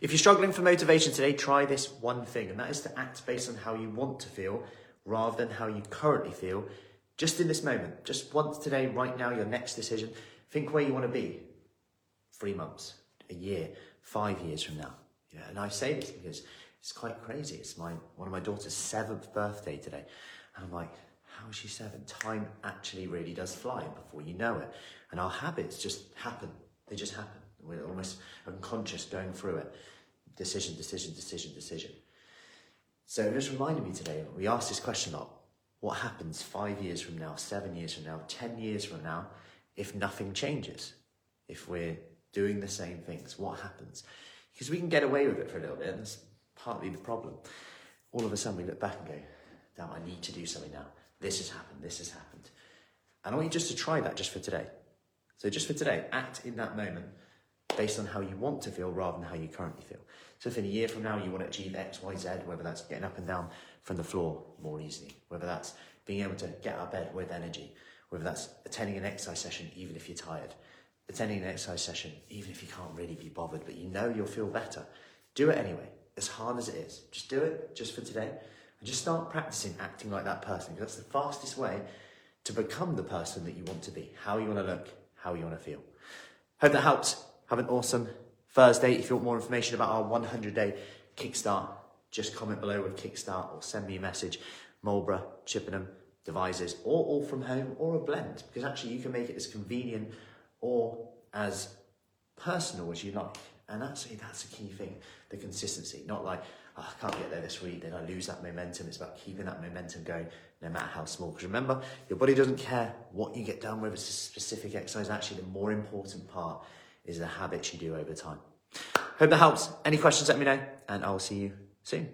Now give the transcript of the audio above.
If you're struggling for motivation today, try this one thing, and that is to act based on how you want to feel rather than how you currently feel, just in this moment. Just once today, right now, your next decision. Think where you want to be three months, a year, five years from now. Yeah, and I say this because it's quite crazy. It's my one of my daughter's seventh birthday today. And I'm like, how is she seven? Time actually really does fly before you know it. And our habits just happen. They just happen. We're almost unconscious going through it. Decision, decision, decision, decision. So it just reminded me today, we asked this question a lot. What happens five years from now, seven years from now, 10 years from now, if nothing changes? If we're doing the same things, what happens? Because we can get away with it for a little bit, and that's partly the problem. All of a sudden, we look back and go, damn, I need to do something now. This has happened, this has happened. And I want you just to try that just for today. So, just for today, act in that moment based on how you want to feel rather than how you currently feel. So, if in a year from now you want to achieve X, Y, Z, whether that's getting up and down from the floor more easily, whether that's being able to get out of bed with energy, whether that's attending an exercise session even if you're tired, attending an exercise session even if you can't really be bothered, but you know you'll feel better, do it anyway, as hard as it is. Just do it just for today and just start practicing acting like that person because that's the fastest way to become the person that you want to be, how you want to look, how you want to feel. Hope that helps. Have an awesome Thursday. If you want more information about our 100 day kickstart, just comment below with kickstart or send me a message. Marlborough, Chippenham, Devizes, or all from home, or a blend, because actually you can make it as convenient or as personal as you like. And actually, that's a key thing the consistency. Not like, oh, I can't get there this week, then I lose that momentum. It's about keeping that momentum going no matter how small. Because remember, your body doesn't care what you get done with a specific exercise. Actually, the more important part is the habits you do over time. Hope that helps. Any questions, let me know, and I will see you soon.